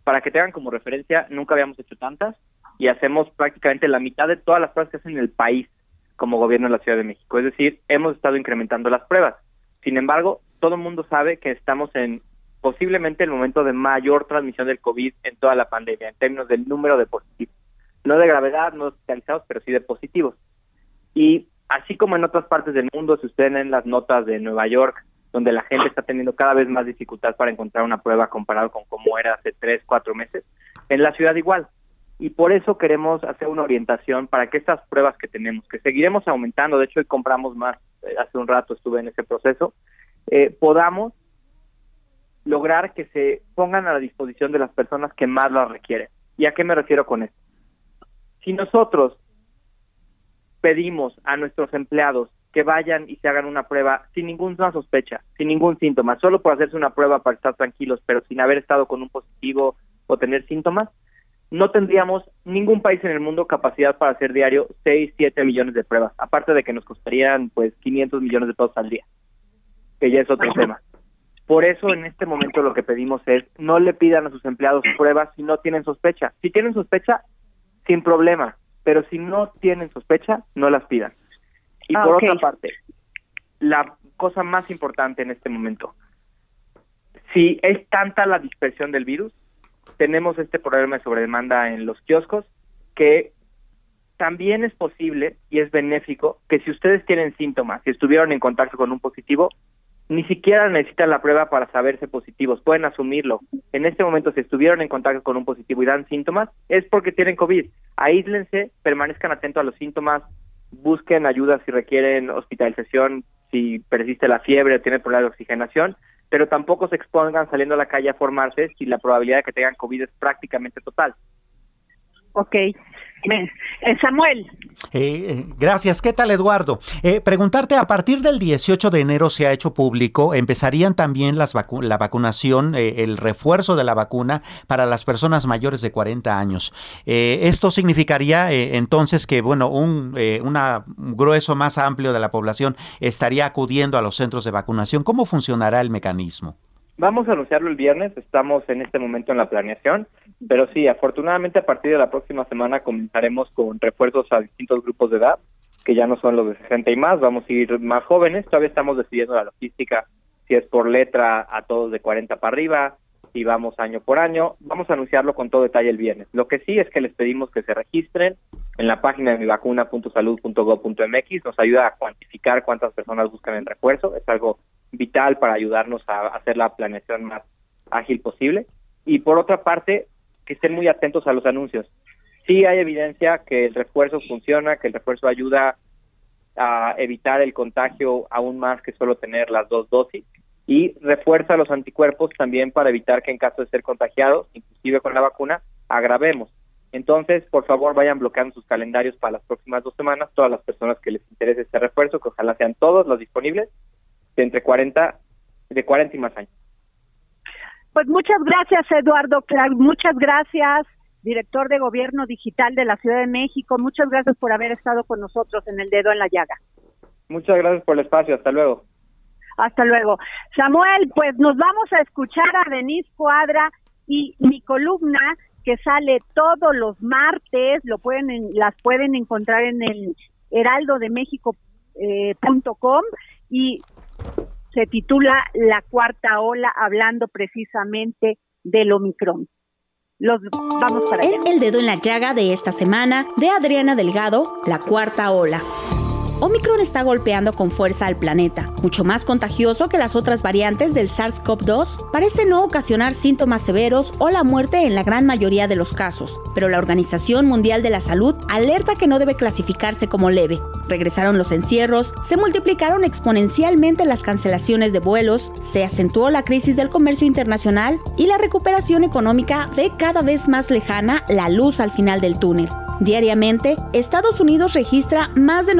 para que tengan como referencia, nunca habíamos hecho tantas y hacemos prácticamente la mitad de todas las pruebas que hacen en el país como gobierno de la Ciudad de México. Es decir, hemos estado incrementando las pruebas. Sin embargo, todo el mundo sabe que estamos en posiblemente el momento de mayor transmisión del COVID en toda la pandemia, en términos del número de positivos. No de gravedad, no hospitalizados, pero sí de positivos. Y así como en otras partes del mundo, si ustedes ven las notas de Nueva York, donde la gente está teniendo cada vez más dificultad para encontrar una prueba comparado con cómo era hace tres, cuatro meses. En la ciudad igual. Y por eso queremos hacer una orientación para que estas pruebas que tenemos, que seguiremos aumentando, de hecho hoy compramos más, eh, hace un rato estuve en ese proceso, eh, podamos lograr que se pongan a la disposición de las personas que más las requieren. ¿Y a qué me refiero con esto? Si nosotros pedimos a nuestros empleados que vayan y se hagan una prueba sin ninguna sospecha, sin ningún síntoma, solo por hacerse una prueba para estar tranquilos, pero sin haber estado con un positivo o tener síntomas, no tendríamos ningún país en el mundo capacidad para hacer diario 6, 7 millones de pruebas, aparte de que nos costarían pues 500 millones de pesos al día, que ya es otro tema. Por eso en este momento lo que pedimos es no le pidan a sus empleados pruebas si no tienen sospecha. Si tienen sospecha, sin problema, pero si no tienen sospecha, no las pidan. Y Ah, por otra parte, la cosa más importante en este momento, si es tanta la dispersión del virus, tenemos este problema de sobredemanda en los kioscos que también es posible y es benéfico que si ustedes tienen síntomas, si estuvieron en contacto con un positivo, ni siquiera necesitan la prueba para saberse positivos, pueden asumirlo. En este momento, si estuvieron en contacto con un positivo y dan síntomas, es porque tienen COVID. Aíslense, permanezcan atentos a los síntomas, busquen ayuda si requieren hospitalización, si persiste la fiebre o tienen problemas de oxigenación, pero tampoco se expongan saliendo a la calle a formarse si la probabilidad de que tengan COVID es prácticamente total. Ok. Eh, Samuel, Eh, eh, gracias. ¿Qué tal, Eduardo? Eh, preguntarte, a partir del 18 de enero se ha hecho público, empezarían también las vacu- la vacunación, eh, el refuerzo de la vacuna para las personas mayores de 40 años. Eh, esto significaría eh, entonces que, bueno, un eh, una- un grueso más amplio de la población estaría acudiendo a los centros de vacunación. ¿Cómo funcionará el mecanismo? Vamos a anunciarlo el viernes, estamos en este momento en la planeación, pero sí, afortunadamente a partir de la próxima semana comenzaremos con refuerzos a distintos grupos de edad, que ya no son los de 60 y más, vamos a ir más jóvenes, todavía estamos decidiendo la logística, si es por letra a todos de 40 para arriba, si vamos año por año, vamos a anunciarlo con todo detalle el viernes. Lo que sí es que les pedimos que se registren en la página de mivacuna.salud.gov.mx, nos ayuda a cuantificar cuántas personas buscan el refuerzo, es algo vital para ayudarnos a hacer la planeación más ágil posible. Y por otra parte, que estén muy atentos a los anuncios. Sí hay evidencia que el refuerzo funciona, que el refuerzo ayuda a evitar el contagio aún más que solo tener las dos dosis y refuerza los anticuerpos también para evitar que en caso de ser contagiados, inclusive con la vacuna, agravemos. Entonces, por favor, vayan bloqueando sus calendarios para las próximas dos semanas, todas las personas que les interese este refuerzo, que ojalá sean todos los disponibles, de entre 40, de 40 y más años. Pues muchas gracias, Eduardo Clark, muchas gracias, director de Gobierno Digital de la Ciudad de México, muchas gracias por haber estado con nosotros en el dedo en la llaga. Muchas gracias por el espacio, hasta luego. Hasta luego. Samuel, pues nos vamos a escuchar a Denise Cuadra y mi columna que sale todos los martes, lo pueden en- las pueden encontrar en el heraldodemexico.com y se titula La cuarta ola hablando precisamente del Omicron. Los vamos para allá. En El Dedo en la Llaga de esta semana, de Adriana Delgado, la cuarta ola. Omicron está golpeando con fuerza al planeta, mucho más contagioso que las otras variantes del SARS-CoV-2. Parece no ocasionar síntomas severos o la muerte en la gran mayoría de los casos, pero la Organización Mundial de la Salud alerta que no debe clasificarse como leve. Regresaron los encierros, se multiplicaron exponencialmente las cancelaciones de vuelos, se acentuó la crisis del comercio internacional y la recuperación económica ve cada vez más lejana la luz al final del túnel. Diariamente, Estados Unidos registra más de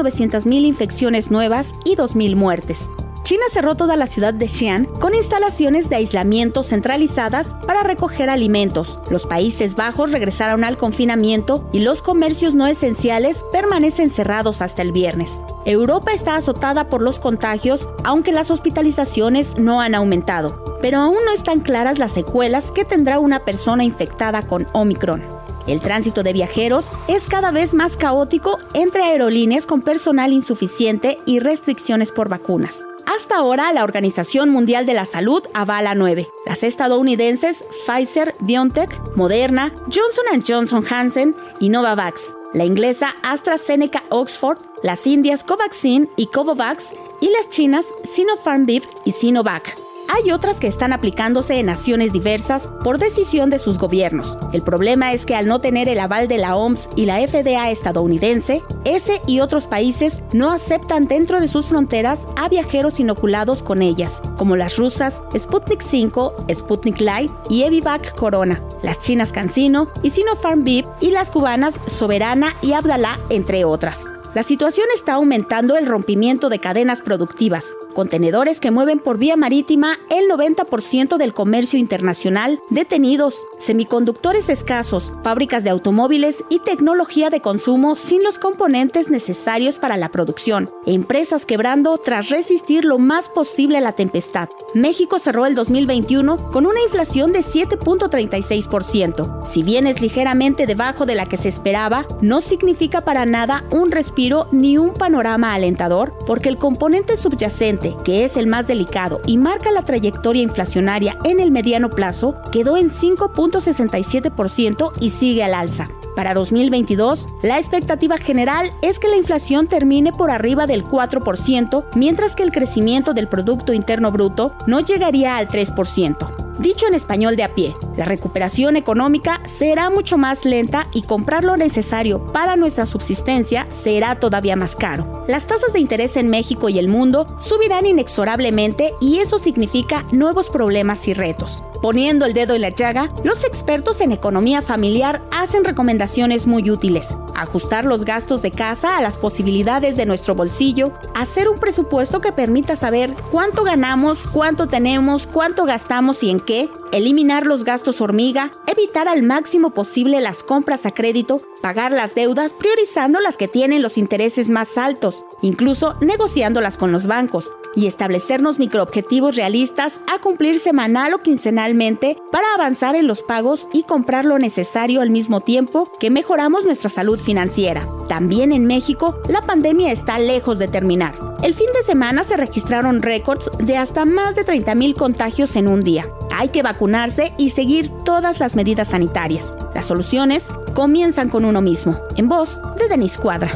900.000 infecciones nuevas y 2.000 muertes. China cerró toda la ciudad de Xi'an con instalaciones de aislamiento centralizadas para recoger alimentos. Los Países Bajos regresaron al confinamiento y los comercios no esenciales permanecen cerrados hasta el viernes. Europa está azotada por los contagios, aunque las hospitalizaciones no han aumentado. Pero aún no están claras las secuelas que tendrá una persona infectada con Omicron. El tránsito de viajeros es cada vez más caótico entre aerolíneas con personal insuficiente y restricciones por vacunas. Hasta ahora, la Organización Mundial de la Salud avala nueve. Las estadounidenses Pfizer, BioNTech, Moderna, Johnson Johnson Hansen y Novavax. La inglesa AstraZeneca Oxford, las indias Covaxin y Covovax y las chinas Sinopharm Viv y Sinovac. Hay otras que están aplicándose en naciones diversas por decisión de sus gobiernos. El problema es que al no tener el aval de la OMS y la FDA estadounidense, ese y otros países no aceptan dentro de sus fronteras a viajeros inoculados con ellas, como las rusas Sputnik 5, Sputnik Light y Evivac Corona, las chinas CanSino y Sinopharm Viv y las cubanas Soberana y Abdalá, entre otras. La situación está aumentando el rompimiento de cadenas productivas. contenedores que mueven por vía marítima el 90% del comercio internacional, detenidos, semiconductores escasos, fábricas de automóviles y tecnología de consumo sin los componentes necesarios para la producción, empresas quebrando tras resistir lo más posible a la tempestad. México cerró el 2021 con una inflación de 7.36%. Si bien es ligeramente debajo de la que se esperaba, no significa para nada un respiro ni un panorama alentador, porque el componente subyacente, que es el más delicado y marca la trayectoria inflacionaria en el mediano plazo, quedó en 5.67% y sigue al alza. Para 2022, la expectativa general es que la inflación termine por arriba del 4%, mientras que el crecimiento del Producto Interno Bruto no llegaría al 3%. Dicho en español de a pie, la recuperación económica será mucho más lenta y comprar lo necesario para nuestra subsistencia será todavía más caro. Las tasas de interés en México y el mundo subirán inexorablemente y eso significa nuevos problemas y retos. Poniendo el dedo en la llaga, los expertos en economía familiar hacen recomendaciones muy útiles. Ajustar los gastos de casa a las posibilidades de nuestro bolsillo, hacer un presupuesto que permita saber cuánto ganamos, cuánto tenemos, cuánto gastamos y en qué, eliminar los gastos hormiga, evitar al máximo posible las compras a crédito, pagar las deudas priorizando las que tienen los intereses más altos, incluso negociándolas con los bancos, y establecernos microobjetivos realistas a cumplir semanal o quincenalmente para avanzar en los pagos y comprar lo necesario al mismo tiempo que mejoramos nuestra salud financiera. También en México, la pandemia está lejos de terminar. El fin de semana se registraron récords de hasta más de 30.000 contagios en un día. Hay que vacunarse y seguir todas las medidas sanitarias. Las soluciones comienzan con uno mismo. En voz de Denis Cuadra.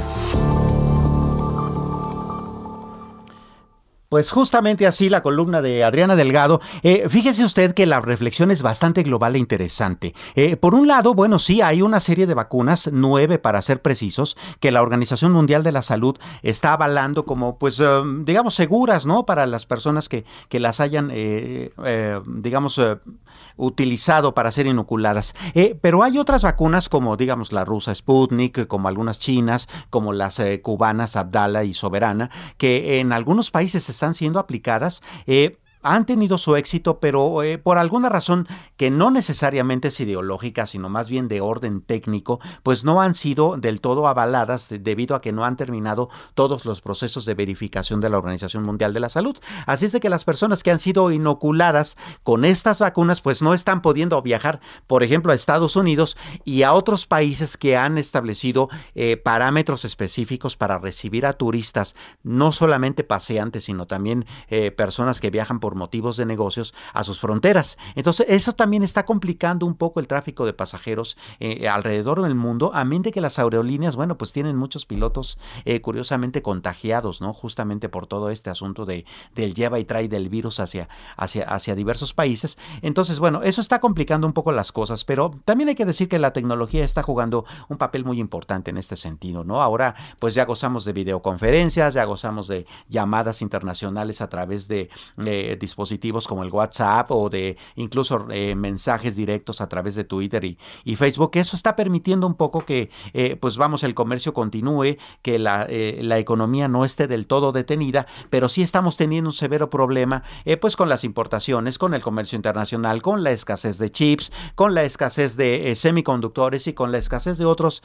Pues justamente así la columna de Adriana Delgado. Eh, fíjese usted que la reflexión es bastante global e interesante. Eh, por un lado, bueno, sí, hay una serie de vacunas, nueve para ser precisos, que la Organización Mundial de la Salud está avalando como, pues, eh, digamos, seguras, ¿no? Para las personas que, que las hayan, digamos, utilizado para ser inoculadas. Eh, pero hay otras vacunas como digamos la rusa Sputnik, como algunas chinas, como las eh, cubanas Abdala y Soberana, que en algunos países están siendo aplicadas eh, han tenido su éxito, pero eh, por alguna razón que no necesariamente es ideológica, sino más bien de orden técnico, pues no han sido del todo avaladas debido a que no han terminado todos los procesos de verificación de la Organización Mundial de la Salud. Así es de que las personas que han sido inoculadas con estas vacunas, pues no están pudiendo viajar, por ejemplo, a Estados Unidos y a otros países que han establecido eh, parámetros específicos para recibir a turistas, no solamente paseantes, sino también eh, personas que viajan por motivos de negocios a sus fronteras. Entonces, eso también está complicando un poco el tráfico de pasajeros eh, alrededor del mundo, a mente que las aerolíneas, bueno, pues tienen muchos pilotos eh, curiosamente contagiados, ¿no? Justamente por todo este asunto de, del lleva y trae del virus hacia, hacia, hacia diversos países. Entonces, bueno, eso está complicando un poco las cosas, pero también hay que decir que la tecnología está jugando un papel muy importante en este sentido, ¿no? Ahora, pues ya gozamos de videoconferencias, ya gozamos de llamadas internacionales a través de, de dispositivos como el WhatsApp o de incluso eh, mensajes directos a través de Twitter y, y, Facebook. Eso está permitiendo un poco que, eh, pues vamos, el comercio continúe, que la, eh, la, economía no esté del todo detenida, pero sí estamos teniendo un severo problema, pues con las importaciones, con el comercio internacional, con la escasez de chips, con la escasez de semiconductores y con la escasez de otros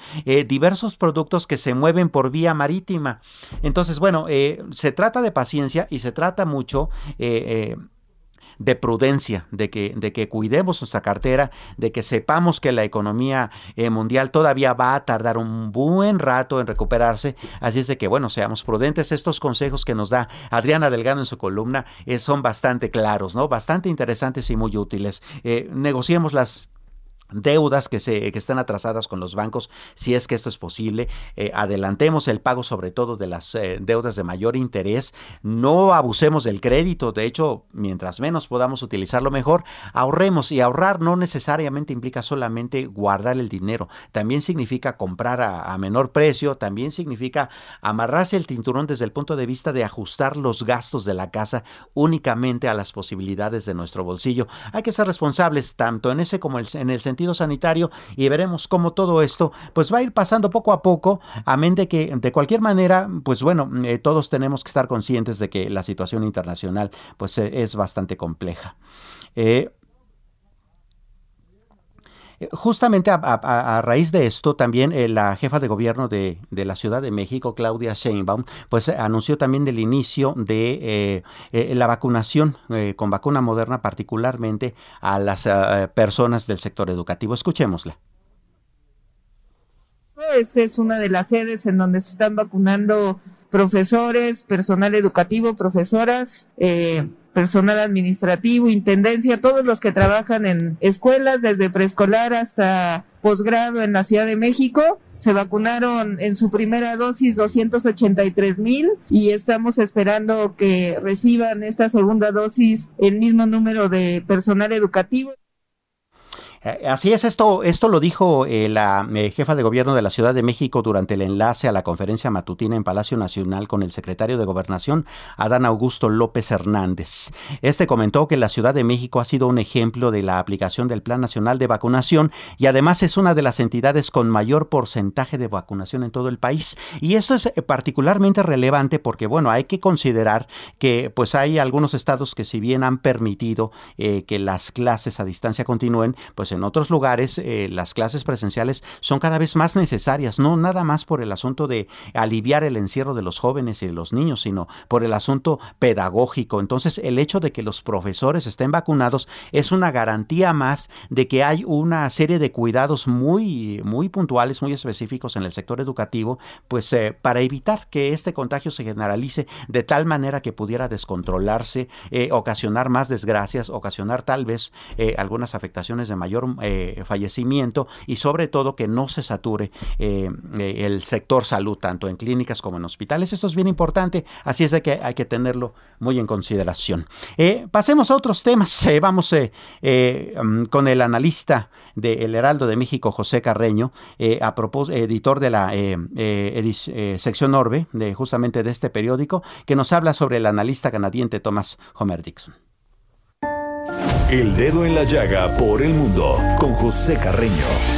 diversos productos que se mueven por vía marítima. Entonces, bueno, se trata de paciencia y se trata mucho de prudencia, de que, de que cuidemos nuestra cartera, de que sepamos que la economía eh, mundial todavía va a tardar un buen rato en recuperarse. Así es de que, bueno, seamos prudentes. Estos consejos que nos da Adriana Delgado en su columna eh, son bastante claros, ¿no? Bastante interesantes y muy útiles. Eh, negociemos las deudas que, se, que están atrasadas con los bancos, si es que esto es posible. Eh, adelantemos el pago sobre todo de las eh, deudas de mayor interés. No abusemos del crédito. De hecho, mientras menos podamos utilizarlo mejor, ahorremos. Y ahorrar no necesariamente implica solamente guardar el dinero. También significa comprar a, a menor precio. También significa amarrarse el cinturón desde el punto de vista de ajustar los gastos de la casa únicamente a las posibilidades de nuestro bolsillo. Hay que ser responsables tanto en ese como en el sentido sanitario y veremos cómo todo esto pues va a ir pasando poco a poco, amén de que de cualquier manera, pues bueno, eh, todos tenemos que estar conscientes de que la situación internacional pues eh, es bastante compleja. Eh, Justamente a, raíz de esto, también eh, la jefa de gobierno de, la Ciudad de México, Claudia Sheinbaum, pues anunció también el inicio de eh, eh, la vacunación con vacuna moderna, particularmente a las personas del sector educativo. Escuchémosla. Esta es una de las sedes en donde se están vacunando profesores, personal educativo, profesoras, eh, personal administrativo, intendencia, todos los que trabajan en escuelas, desde preescolar hasta posgrado en la Ciudad de México. Se vacunaron en su primera dosis 283 mil y estamos esperando que reciban esta segunda dosis el mismo número de personal educativo. Eh, así es, esto, esto lo dijo eh, la eh, jefa de gobierno de la Ciudad de México durante el enlace a la conferencia matutina en Palacio Nacional con el secretario de Gobernación, Adán Augusto López Hernández. Este comentó que la Ciudad de México ha sido un ejemplo de la aplicación del Plan Nacional de Vacunación y además es una de las entidades con mayor porcentaje de vacunación en todo el país. Y esto es particularmente relevante porque, bueno, hay que considerar que pues hay algunos estados que si bien han permitido que las clases a distancia continúen, pues en otros lugares eh, las clases presenciales son cada vez más necesarias, no nada más por el asunto de aliviar el encierro de los jóvenes y de los niños, sino por el asunto pedagógico. Entonces, el hecho de que los profesores estén vacunados es una garantía más de que hay una serie de cuidados muy, muy puntuales, muy específicos en el sector educativo, pues eh, para evitar que este contagio se generalice de tal manera que pudiera descontrolarse, eh, ocasionar más desgracias, ocasionar tal vez algunas afectaciones de mayor eh, fallecimiento y sobre todo que no se sature eh, eh, el sector salud, tanto en clínicas como en hospitales. Esto es bien importante, así es de que hay que tenerlo muy en consideración. pasemos a otros temas. vamos mm, con el analista del Heraldo de México, José Carreño, a editor de la sección Orbe, de justamente de este periódico, que nos habla sobre el analista canadiense Thomas Homer Dixon. El dedo en la llaga por el mundo con José Carreño.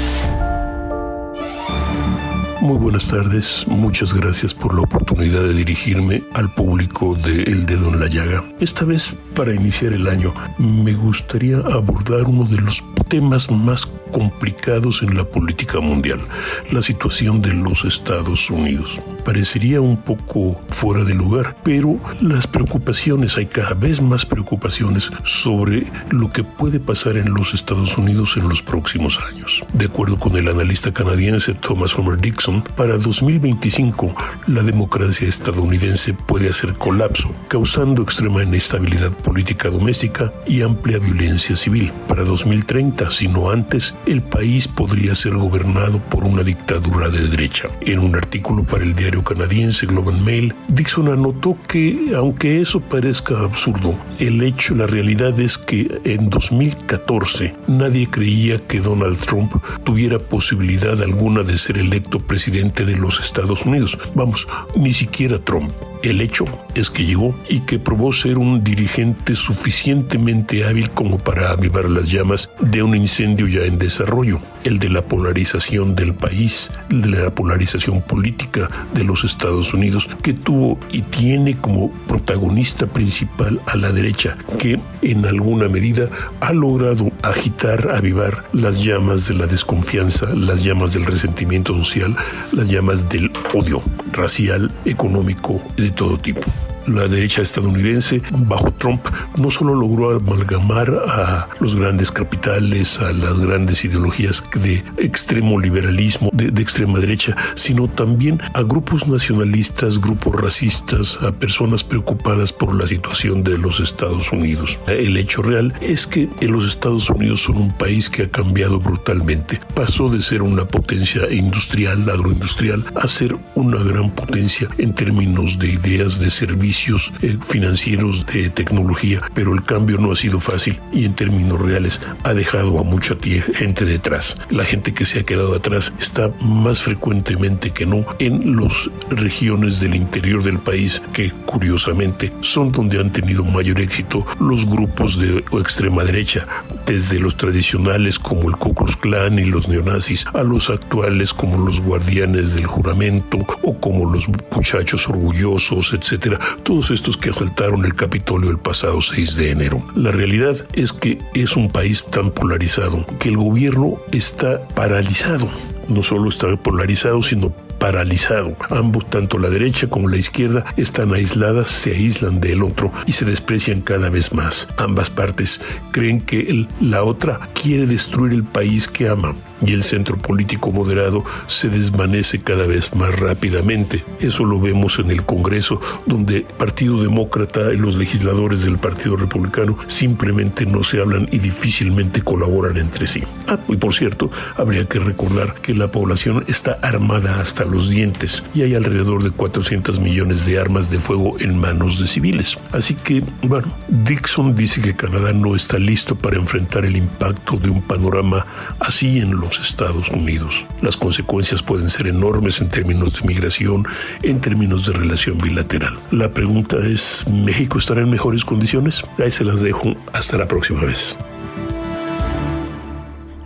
Muy buenas tardes, muchas gracias por la oportunidad de dirigirme al público de El Dedo en la Llaga. Esta vez, para iniciar el año, me gustaría abordar uno de los temas más complicados en la política mundial, la situación de los Estados Unidos. Parecería un poco fuera de lugar, pero las preocupaciones, hay cada vez más preocupaciones sobre lo que puede pasar en los Estados Unidos en los próximos años. De acuerdo con el analista canadiense Thomas Homer Dixon, para 2025 la democracia estadounidense puede hacer colapso, causando extrema inestabilidad política doméstica y amplia violencia civil. Para 2030, si no antes, el país podría ser gobernado por una dictadura de derecha. En un artículo para el diario canadiense Global Mail, Dixon anotó que, aunque eso parezca absurdo, el hecho, la realidad es que en 2014 nadie creía que Donald Trump tuviera posibilidad alguna de ser electo presidente presidente de los Estados Unidos. Vamos, ni siquiera Trump. El hecho es que llegó y que probó ser un dirigente suficientemente hábil como para avivar las llamas de un incendio ya en desarrollo, el de la polarización del país, el de la polarización política de los Estados Unidos, que tuvo y tiene como protagonista principal a la derecha, que en alguna medida ha logrado agitar, avivar las llamas de la desconfianza, las llamas del resentimiento social, las llamas del odio racial, económico, de todo tipo la derecha estadounidense bajo Trump no solo logró amalgamar a los grandes capitales, a las grandes ideologías de extremo liberalismo, de, extrema derecha, sino también a grupos nacionalistas, grupos racistas, a personas preocupadas por la situación de los Estados Unidos. El hecho real es que los Estados Unidos son un país que ha cambiado brutalmente. Pasó de ser una potencia industrial, agroindustrial, a ser una gran potencia en términos de ideas de servicio eh, financieros de tecnología, pero el cambio no ha sido fácil y en términos reales ha dejado a mucha gente detrás. La gente que se ha quedado atrás está más frecuentemente que no en las regiones del interior del país que curiosamente son donde han tenido mayor éxito los grupos de extrema derecha desde los tradicionales como el Ku Klux Klan y los neonazis a los actuales como los guardianes del juramento o como los muchachos orgullosos, etcétera, todos estos que asaltaron el Capitolio el pasado 6 de enero. La realidad es que es un país tan polarizado que el gobierno está paralizado no solo está polarizado, sino paralizado. Ambos, tanto la derecha como la izquierda, están aisladas, se aíslan del otro y se desprecian cada vez más. Ambas partes creen que la otra quiere destruir el país que ama y el centro político moderado se desvanece cada vez más rápidamente. Eso lo vemos en el Congreso, donde el Partido Demócrata y los legisladores del Partido Republicano simplemente no se hablan y difícilmente colaboran entre sí. Ah, y por cierto, habría que recordar que la población está armada hasta los dientes y hay alrededor de 400 millones de armas de fuego en manos de civiles. Así que, bueno, Dixon dice que Canadá no está listo para enfrentar el impacto de un panorama así en los Estados Unidos. Las consecuencias pueden ser enormes en términos de migración, en términos de relación bilateral. La pregunta es, ¿México estará en mejores condiciones? Ahí se las dejo. Hasta la próxima vez.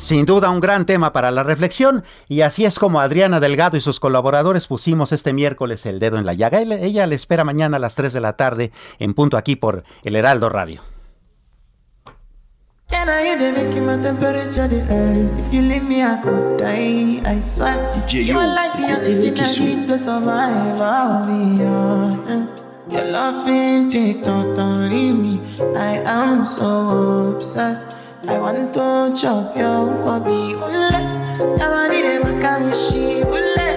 Sin duda un gran tema para la reflexión y así es como Adriana Delgado y sus colaboradores pusimos este miércoles el dedo en la llaga. Ella le espera mañana a las 3 de la tarde en punto aquí por El Heraldo Radio. I want to chop your kwabi ule. Yamani de makamishi ule.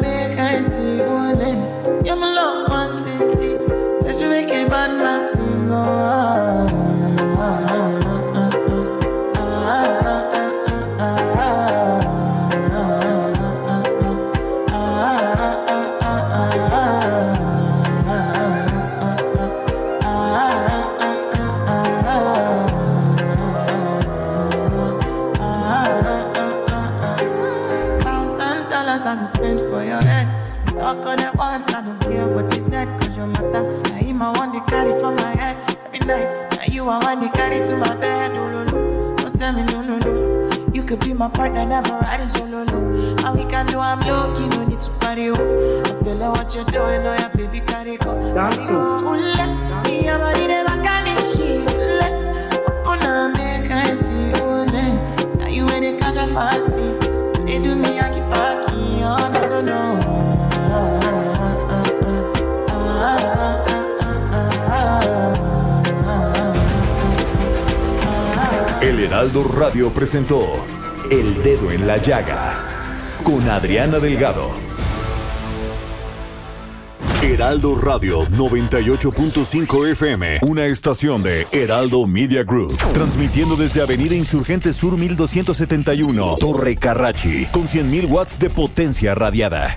Make I see. You're one. If you make a bad man carry for my head every night. Now you I want to carry to my bed. Oh, no, no. Don't tell me no, no, no. You could be my partner, never ride solo, oh, no. All we can do, I'm lucky, no need to party. Oh. I feel like what you're doing, oh yeah, baby, carry go. Dance, oh, ula. Me, I'm a need my candy, she, ula. Opuna, oh, make I see, oh, Now you ain't catch a fancy. They do me, I keep packing, oh, no, no, no. Heraldo Radio presentó El Dedo en la Llaga con Adriana Delgado. Heraldo Radio 98.5 FM, una estación de Heraldo Media Group, transmitiendo desde Avenida Insurgente Sur 1271, Torre Carrachi, con 100.000 watts de potencia radiada.